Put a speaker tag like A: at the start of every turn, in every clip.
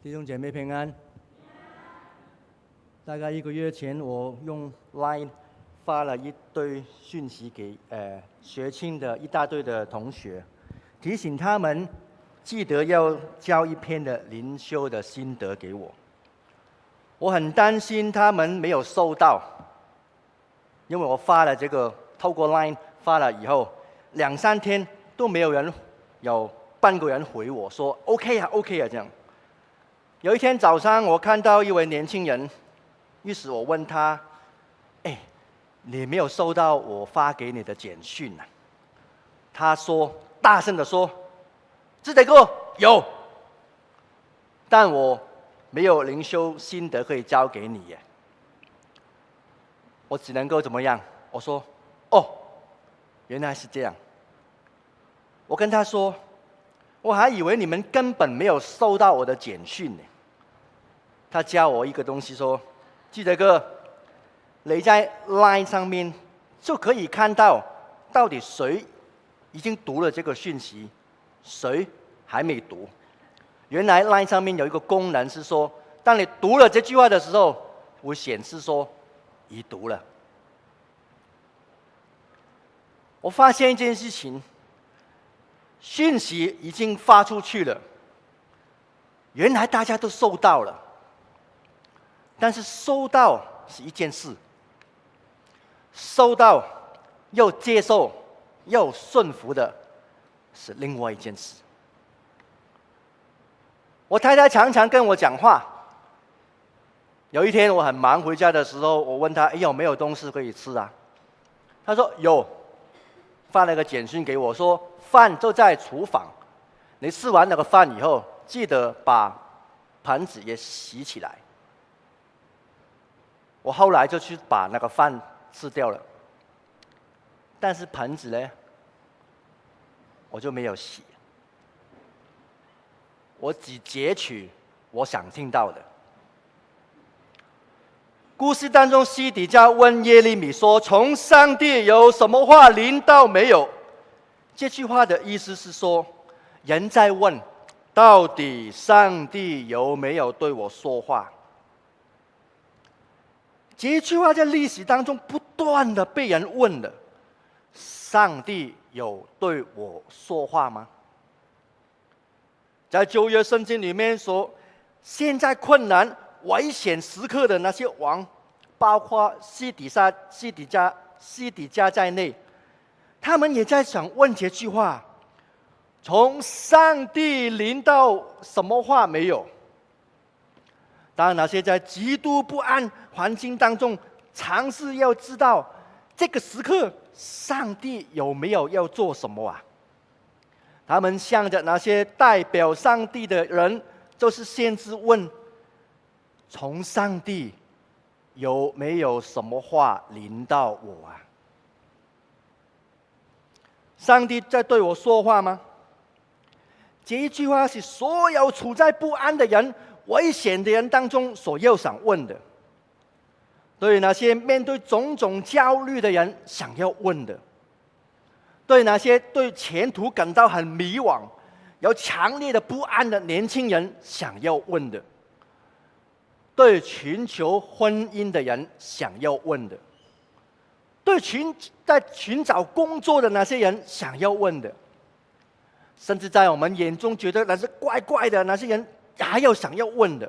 A: 弟兄姐妹平安。大概一个月前，我用 Line 发了一堆讯息给呃学青的一大堆的同学，提醒他们记得要交一篇的灵修的心得给我。我很担心他们没有收到，因为我发了这个透过 Line 发了以后，两三天都没有人有半个人回我说 OK 啊 OK 啊这样。有一天早上，我看到一位年轻人，于是我问他：“哎，你没有收到我发给你的简讯啊？”他说：“大声的说，志德哥有，但我没有灵修心得可以交给你耶。”我只能够怎么样？我说：“哦，原来是这样。”我跟他说。我还以为你们根本没有收到我的简讯呢。他教我一个东西，说：“记得哥，你在 Line 上面就可以看到到底谁已经读了这个讯息，谁还没读。原来 Line 上面有一个功能是说，当你读了这句话的时候，我显示说已读了。我发现一件事情。”讯息已经发出去了，原来大家都收到了，但是收到是一件事，收到又接受又顺服的是另外一件事。我太太常常跟我讲话，有一天我很忙回家的时候，我问她：“哎，有没有东西可以吃啊？”她说：“有。”发了个简讯给我说。饭就在厨房，你吃完那个饭以后，记得把盘子也洗起来。我后来就去把那个饭吃掉了，但是盘子呢，我就没有洗。我只截取我想听到的。故事当中，西底家问耶利米说：“从上帝有什么话临到没有？”这句话的意思是说，人在问，到底上帝有没有对我说话？这句话在历史当中不断的被人问了：上帝有对我说话吗？在旧约圣经里面说，现在困难、危险时刻的那些王，包括西底沙、西底家、西底家在内。他们也在想问这句话：从上帝临到什么话没有？当然，那些在极度不安环境当中，尝试要知道这个时刻上帝有没有要做什么啊？他们向着那些代表上帝的人，就是先知问：从上帝有没有什么话临到我啊？上帝在对我说话吗？这一句话是所有处在不安的人、危险的人当中所要想问的，对那些面对种种焦虑的人想要问的，对那些对前途感到很迷惘、有强烈的不安的年轻人想要问的，对寻求婚姻的人想要问的。对寻在寻找工作的那些人想要问的，甚至在我们眼中觉得那是怪怪的那些人，还有想要问的，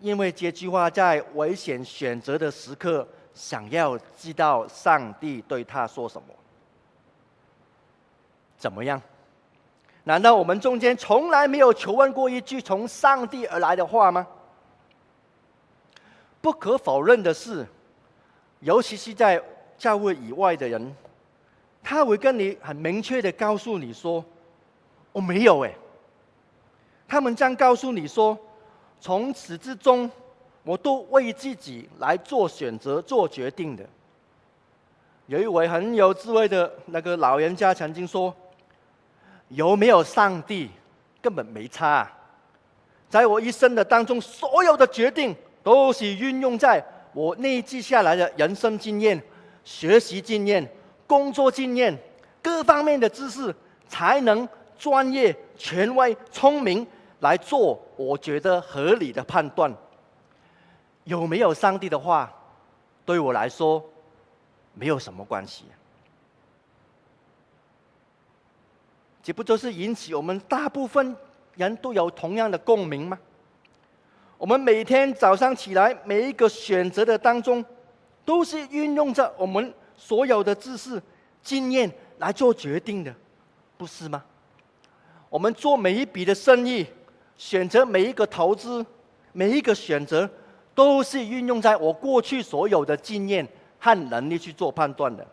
A: 因为这句话在危险选择的时刻，想要知道上帝对他说什么，怎么样？难道我们中间从来没有求问过一句从上帝而来的话吗？不可否认的是。尤其是在教会以外的人，他会跟你很明确的告诉你说：“我没有哎。”他们将告诉你说：“从始至终，我都为自己来做选择、做决定的。”有一位很有智慧的那个老人家曾经说：“有没有上帝根本没差，在我一生的当中，所有的决定都是运用在。”我累积下来的人生经验、学习经验、工作经验，各方面的知识、才能、专业、权威、聪明，来做我觉得合理的判断。有没有上帝的话，对我来说没有什么关系。这不就是引起我们大部分人都有同样的共鸣吗？我们每天早上起来，每一个选择的当中，都是运用着我们所有的知识、经验来做决定的，不是吗？我们做每一笔的生意，选择每一个投资，每一个选择，都是运用在我过去所有的经验和能力去做判断的。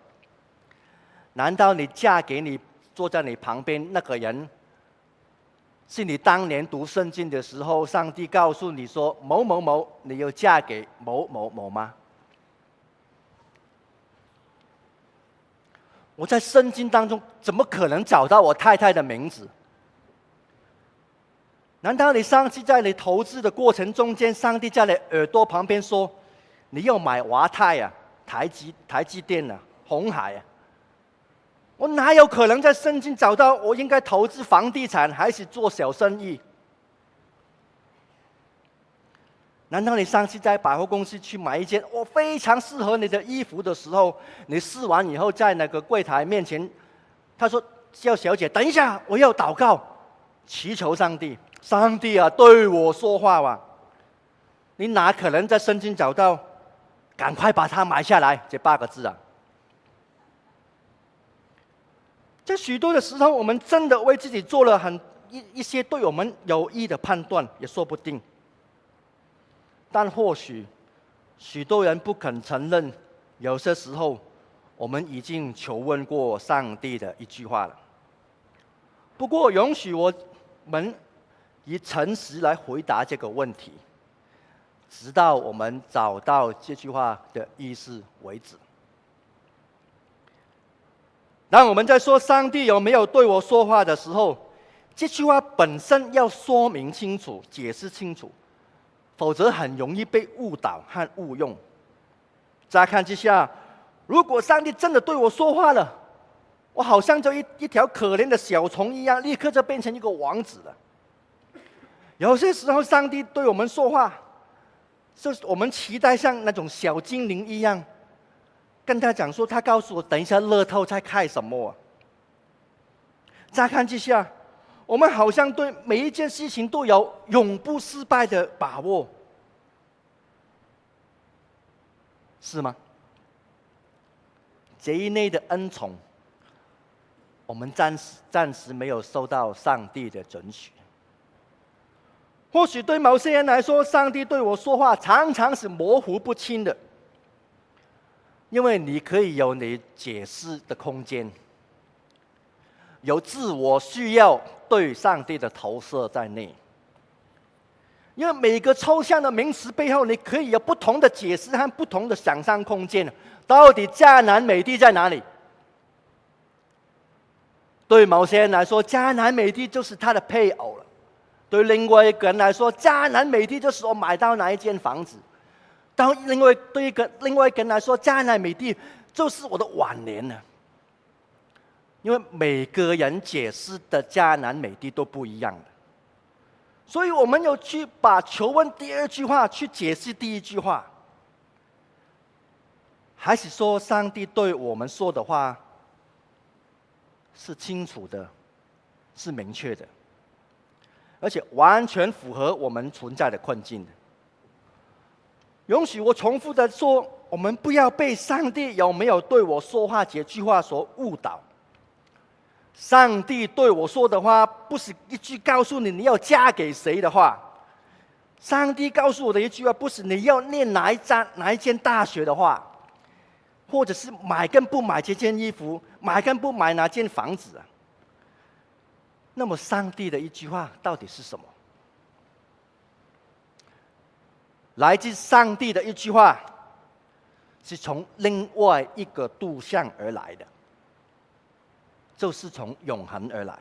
A: 难道你嫁给你坐在你旁边那个人？是你当年读圣经的时候，上帝告诉你说某某某，你要嫁给某某某吗？我在圣经当中怎么可能找到我太太的名字？难道你上次在你投资的过程中间，上帝在你耳朵旁边说，你要买华泰啊、台积台积电啊、红海啊？我哪有可能在圣经找到我应该投资房地产还是做小生意？难道你上次在百货公司去买一件我非常适合你的衣服的时候，你试完以后在那个柜台面前，他说：“叫小姐，等一下，我要祷告，祈求上帝，上帝啊，对我说话吧。”你哪可能在圣经找到？赶快把它买下来这八个字啊！在许多的时候，我们真的为自己做了很一一些对我们有益的判断，也说不定。但或许许多人不肯承认，有些时候我们已经求问过上帝的一句话了。不过，允许我们以诚实来回答这个问题，直到我们找到这句话的意思为止。当我们在说上帝有没有对我说话的时候，这句话本身要说明清楚、解释清楚，否则很容易被误导和误用。再看之下，如果上帝真的对我说话了，我好像就一一条可怜的小虫一样，立刻就变成一个王子了。有些时候，上帝对我们说话，就是我们期待像那种小精灵一样。跟他讲说，他告诉我，等一下乐透在开什么啊？乍看之下，我们好像对每一件事情都有永不失败的把握，是吗？这一类的恩宠，我们暂时暂时没有受到上帝的准许。或许对某些人来说，上帝对我说话常常是模糊不清的。因为你可以有你解释的空间，有自我需要对上帝的投射在内。因为每个抽象的名词背后，你可以有不同的解释和不同的想象空间。到底迦南美地在哪里？对某些人来说，迦南美地就是他的配偶了；对另外一个人来说，迦南美地就是我买到哪一间房子。然后另外对一个另外一个人来说，迦南美地就是我的晚年了。因为每个人解释的迦南美地都不一样的，所以我们要去把求问第二句话去解释第一句话，还是说上帝对我们说的话是清楚的，是明确的，而且完全符合我们存在的困境的。允许我重复的说，我们不要被“上帝有没有对我说话”这句话所误导。上帝对我说的话，不是一句告诉你你要嫁给谁的话；上帝告诉我的一句话，不是你要念哪一张哪一间大学的话，或者是买跟不买这件衣服，买跟不买哪间房子啊。那么，上帝的一句话到底是什么？来自上帝的一句话，是从另外一个度向而来的，就是从永恒而来。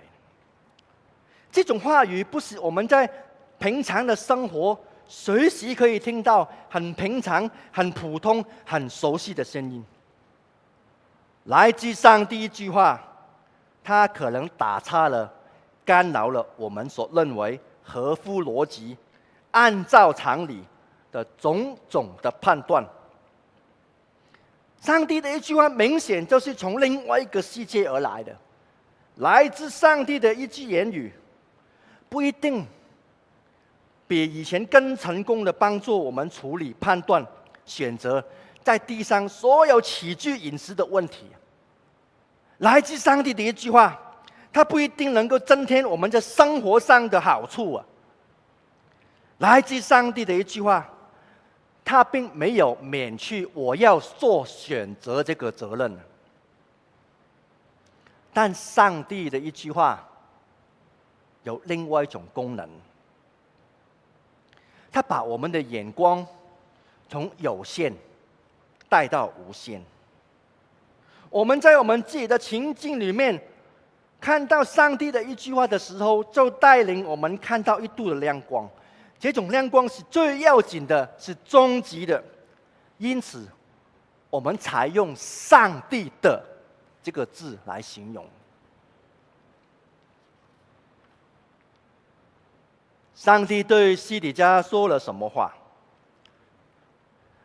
A: 这种话语不是我们在平常的生活随时可以听到，很平常、很普通、很熟悉的声音。来自上帝一句话，它可能打岔了、干扰了我们所认为合乎逻辑、按照常理的种种的判断。上帝的一句话，明显就是从另外一个世界而来的，来自上帝的一句言语，不一定比以前更成功的帮助我们处理、判断、选择在地上所有起居饮食的问题。来自上帝的一句话，它不一定能够增添我们在生活上的好处啊。来自上帝的一句话。他并没有免去我要做选择这个责任，但上帝的一句话有另外一种功能，他把我们的眼光从有限带到无限。我们在我们自己的情境里面看到上帝的一句话的时候，就带领我们看到一度的亮光。这种亮光是最要紧的，是终极的，因此，我们才用“上帝的”这个字来形容。上帝对西底家说了什么话？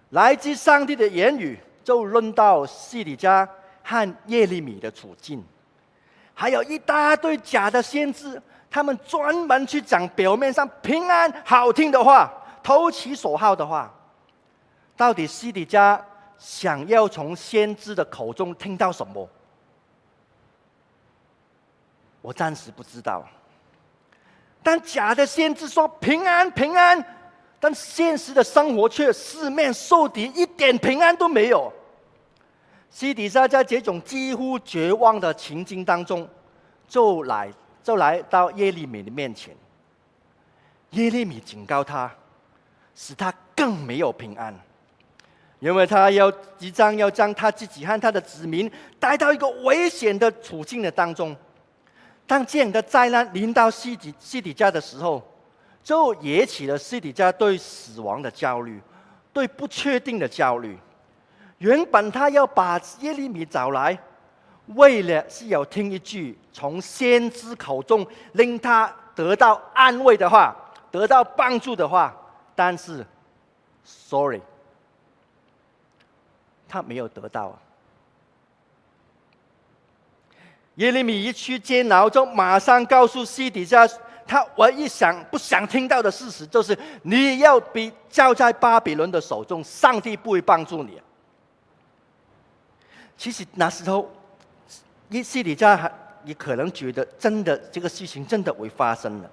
A: 来自上帝的言语，就论到西底家和耶利米的处境，还有一大堆假的先知。他们专门去讲表面上平安好听的话，投其所好的话。到底西底家想要从先知的口中听到什么？我暂时不知道。但假的先知说平安平安，但现实的生活却四面受敌，一点平安都没有。西底家在这种几乎绝望的情境当中，就来。就来到耶利米的面前，耶利米警告他，使他更没有平安，因为他要即将要将他自己和他的子民带到一个危险的处境的当中。当这样的灾难临到西底西底家的时候，就惹起了西底家对死亡的焦虑，对不确定的焦虑。原本他要把耶利米找来。为了是要听一句从先知口中令他得到安慰的话，得到帮助的话，但是，sorry，他没有得到啊。耶利米一去监牢，就马上告诉西底家，他唯一想不想听到的事实就是你要被交在巴比伦的手中，上帝不会帮助你。其实那时候。伊西里加还也可能觉得，真的这个事情真的会发生了。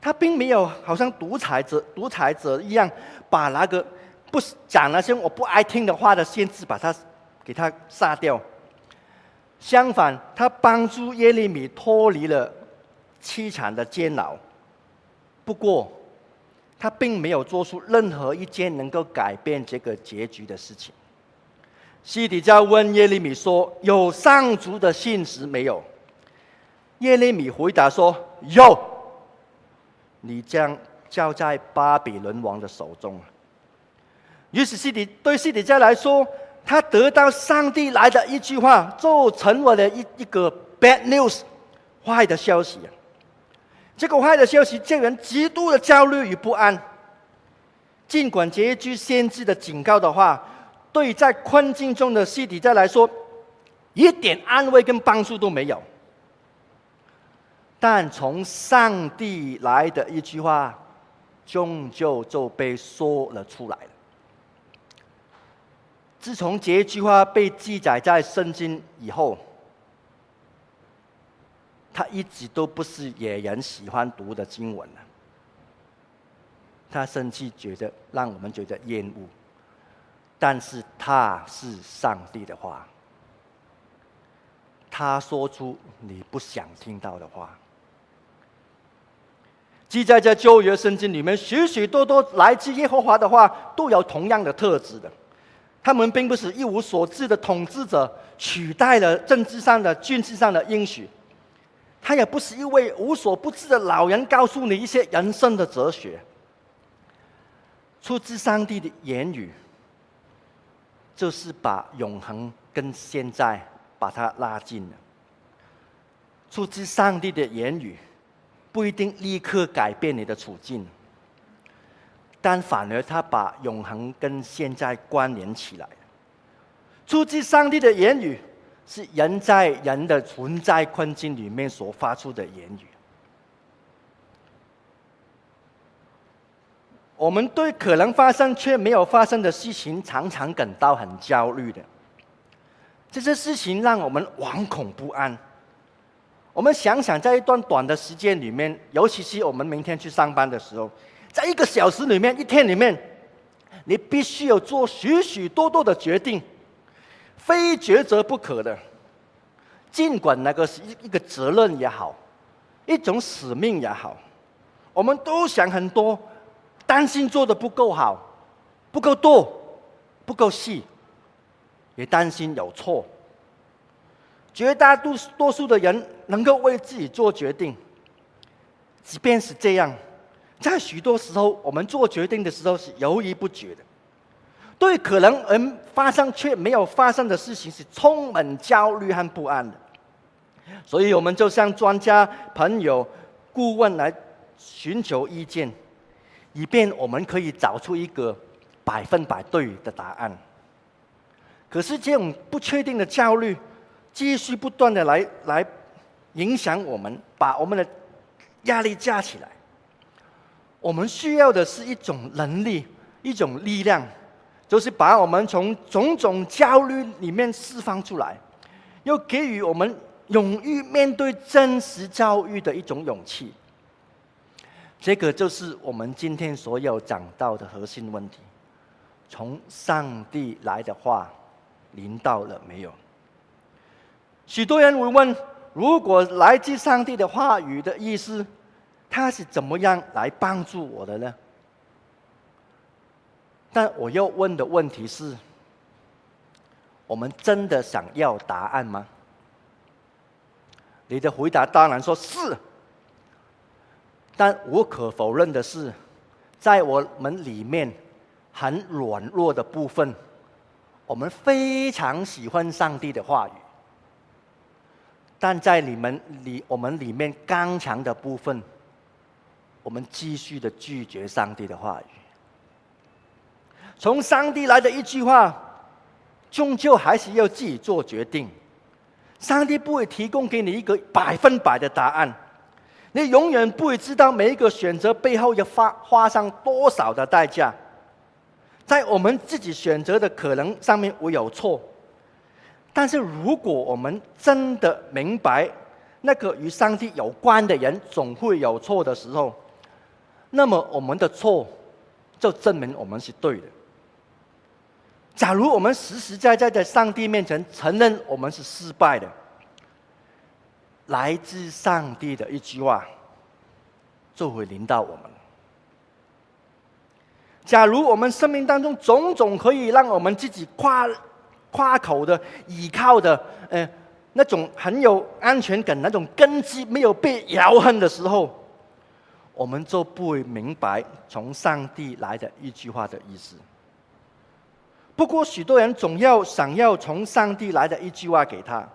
A: 他并没有好像独裁者、独裁者一样，把那个不讲那些我不爱听的话的先知把他给他杀掉。相反，他帮助耶利米脱离了凄惨的监牢。不过，他并没有做出任何一件能够改变这个结局的事情。西底家问耶利米说：“有上主的信实没有？”耶利米回答说：“有。”你将交在巴比伦王的手中。于是西底对西底家来说，他得到上帝来的一句话，就成为了一一个 bad news，坏的消息。这个坏的消息叫人极度的焦虑与不安。尽管这一句先知的警告的话。对于在困境中的西底家来说，一点安慰跟帮助都没有。但从上帝来的一句话，终究就被说了出来了。自从这一句话被记载在圣经以后，他一直都不是野人喜欢读的经文了。他甚至觉得让我们觉得厌恶。但是他是上帝的话，他说出你不想听到的话。记载在旧约圣经里面，许许多多来自耶和华的话，都有同样的特质的。他们并不是一无所知的统治者，取代了政治上的、军事上的应许。他也不是一位无所不知的老人，告诉你一些人生的哲学。出自上帝的言语。就是把永恒跟现在把它拉近了。出自上帝的言语，不一定立刻改变你的处境，但反而他把永恒跟现在关联起来。出自上帝的言语，是人在人的存在困境里面所发出的言语。我们对可能发生却没有发生的事情，常常感到很焦虑的。这些事情让我们惶恐不安。我们想想，在一段短的时间里面，尤其是我们明天去上班的时候，在一个小时里面、一天里面，你必须要做许许多多的决定，非抉择不可的。尽管那个是一个责任也好，一种使命也好，我们都想很多，担心做得不够好，不够多，不够细。也担心有错。绝大多多数的人能够为自己做决定，即便是这样，在许多时候，我们做决定的时候是犹豫不决的，对可能而发生却没有发生的事情是充满焦虑和不安的。所以，我们就向专家、朋友、顾问来寻求意见，以便我们可以找出一个百分百对的答案。可是这种不确定的焦虑，继续不断的来来影响我们，把我们的压力加起来。我们需要的是一种能力，一种力量，就是把我们从种种焦虑里面释放出来，又给予我们勇于面对真实遭遇的一种勇气。这个就是我们今天所要讲到的核心问题：从上帝来的话。临到了没有？许多人会问：如果来自上帝的话语的意思，他是怎么样来帮助我的呢？但我要问的问题是：我们真的想要答案吗？你的回答当然说是，但无可否认的是，在我们里面很软弱的部分。我们非常喜欢上帝的话语，但在你们里我们里面刚强的部分，我们继续的拒绝上帝的话语。从上帝来的一句话，终究还是要自己做决定。上帝不会提供给你一个百分百的答案，你永远不会知道每一个选择背后要花花上多少的代价。在我们自己选择的可能上面，我有错。但是如果我们真的明白，那个与上帝有关的人总会有错的时候，那么我们的错就证明我们是对的。假如我们实实在在在上帝面前承认我们是失败的，来自上帝的一句话就会临到我们。假如我们生命当中种种可以让我们自己夸夸口的、依靠的，呃，那种很有安全感、那种根基没有被摇撼的时候，我们就不会明白从上帝来的一句话的意思。不过，许多人总要想要从上帝来的一句话给他。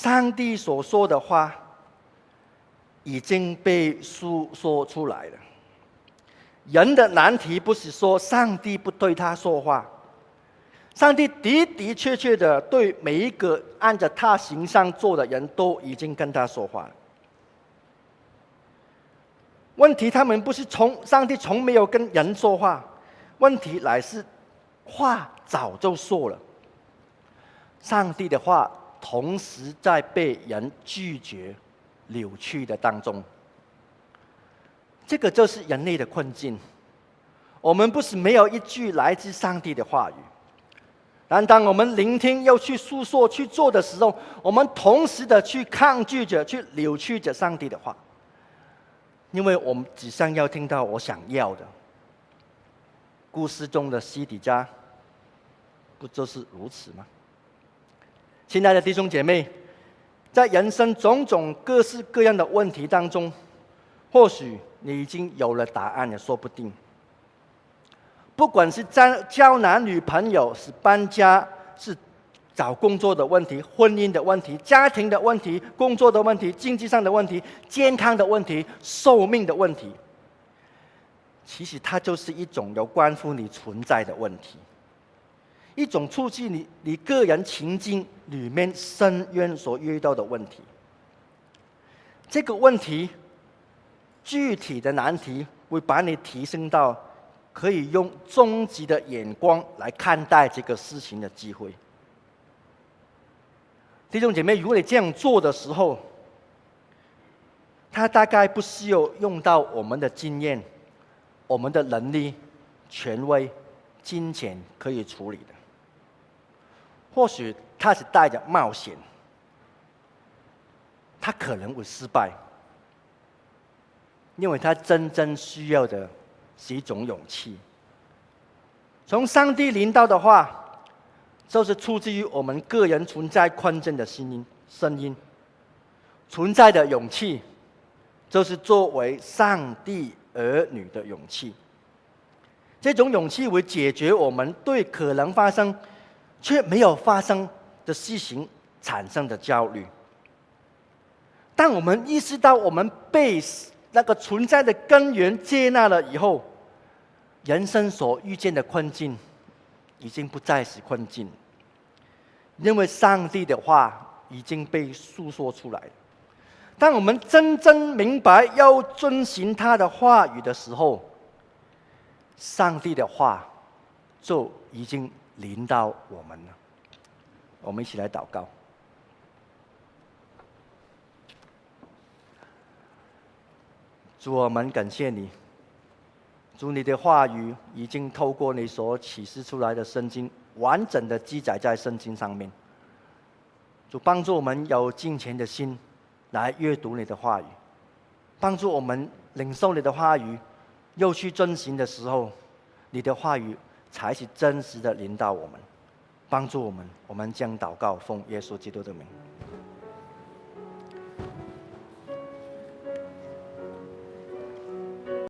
A: 上帝所说的话已经被述说出来了。人的难题不是说上帝不对他说话，上帝的的确确的对每一个按着他形象做的人都已经跟他说话。问题他们不是从上帝从没有跟人说话，问题乃是话早就说了，上帝的话同时在被人拒绝、扭曲的当中。这个就是人类的困境。我们不是没有一句来自上帝的话语，但当我们聆听、要去诉说、去做的时候，我们同时的去抗拒着、去扭曲着上帝的话，因为我们只想要听到我想要的。故事中的西底家，不就是如此吗？亲爱的弟兄姐妹，在人生种种各式各样的问题当中，或许。你已经有了答案也说不定。不管是交交男女朋友，是搬家，是找工作的问题、婚姻的问题、家庭的问题、工作的问题、经济上的问题、健康的问题、寿命的问题。其实它就是一种有关乎你存在的问题，一种促进你你个人情境里面深渊所遇到的问题。这个问题具体的难题会把你提升到可以用终极的眼光来看待这个事情的机会。弟兄姐妹，如果你这样做的时候，他大概不需要用到我们的经验、我们的能力、权威、金钱可以处理的。或许他是带着冒险，他可能会失败，因为他真正需要的是一种勇气。从上帝领导的话。就是出自于我们个人存在困境的声音，声音存在的勇气，就是作为上帝儿女的勇气。这种勇气会解决我们对可能发生却没有发生的事情产生的焦虑。当我们意识到我们被那个存在的根源接纳了以后，人生所遇见的困境已经不再是困境。因为上帝的话已经被诉说出来，当我们真正明白要遵循他的话语的时候，上帝的话就已经临到我们了。我们一起来祷告。主，我们感谢你，主，你的话语已经透过你所启示出来的圣经。完整的记载在圣经上面，就帮助我们有敬虔的心来阅读你的话语，帮助我们领受你的话语，又去遵行的时候，你的话语才是真实的领导我们，帮助我们。我们将祷告奉耶稣基督的名。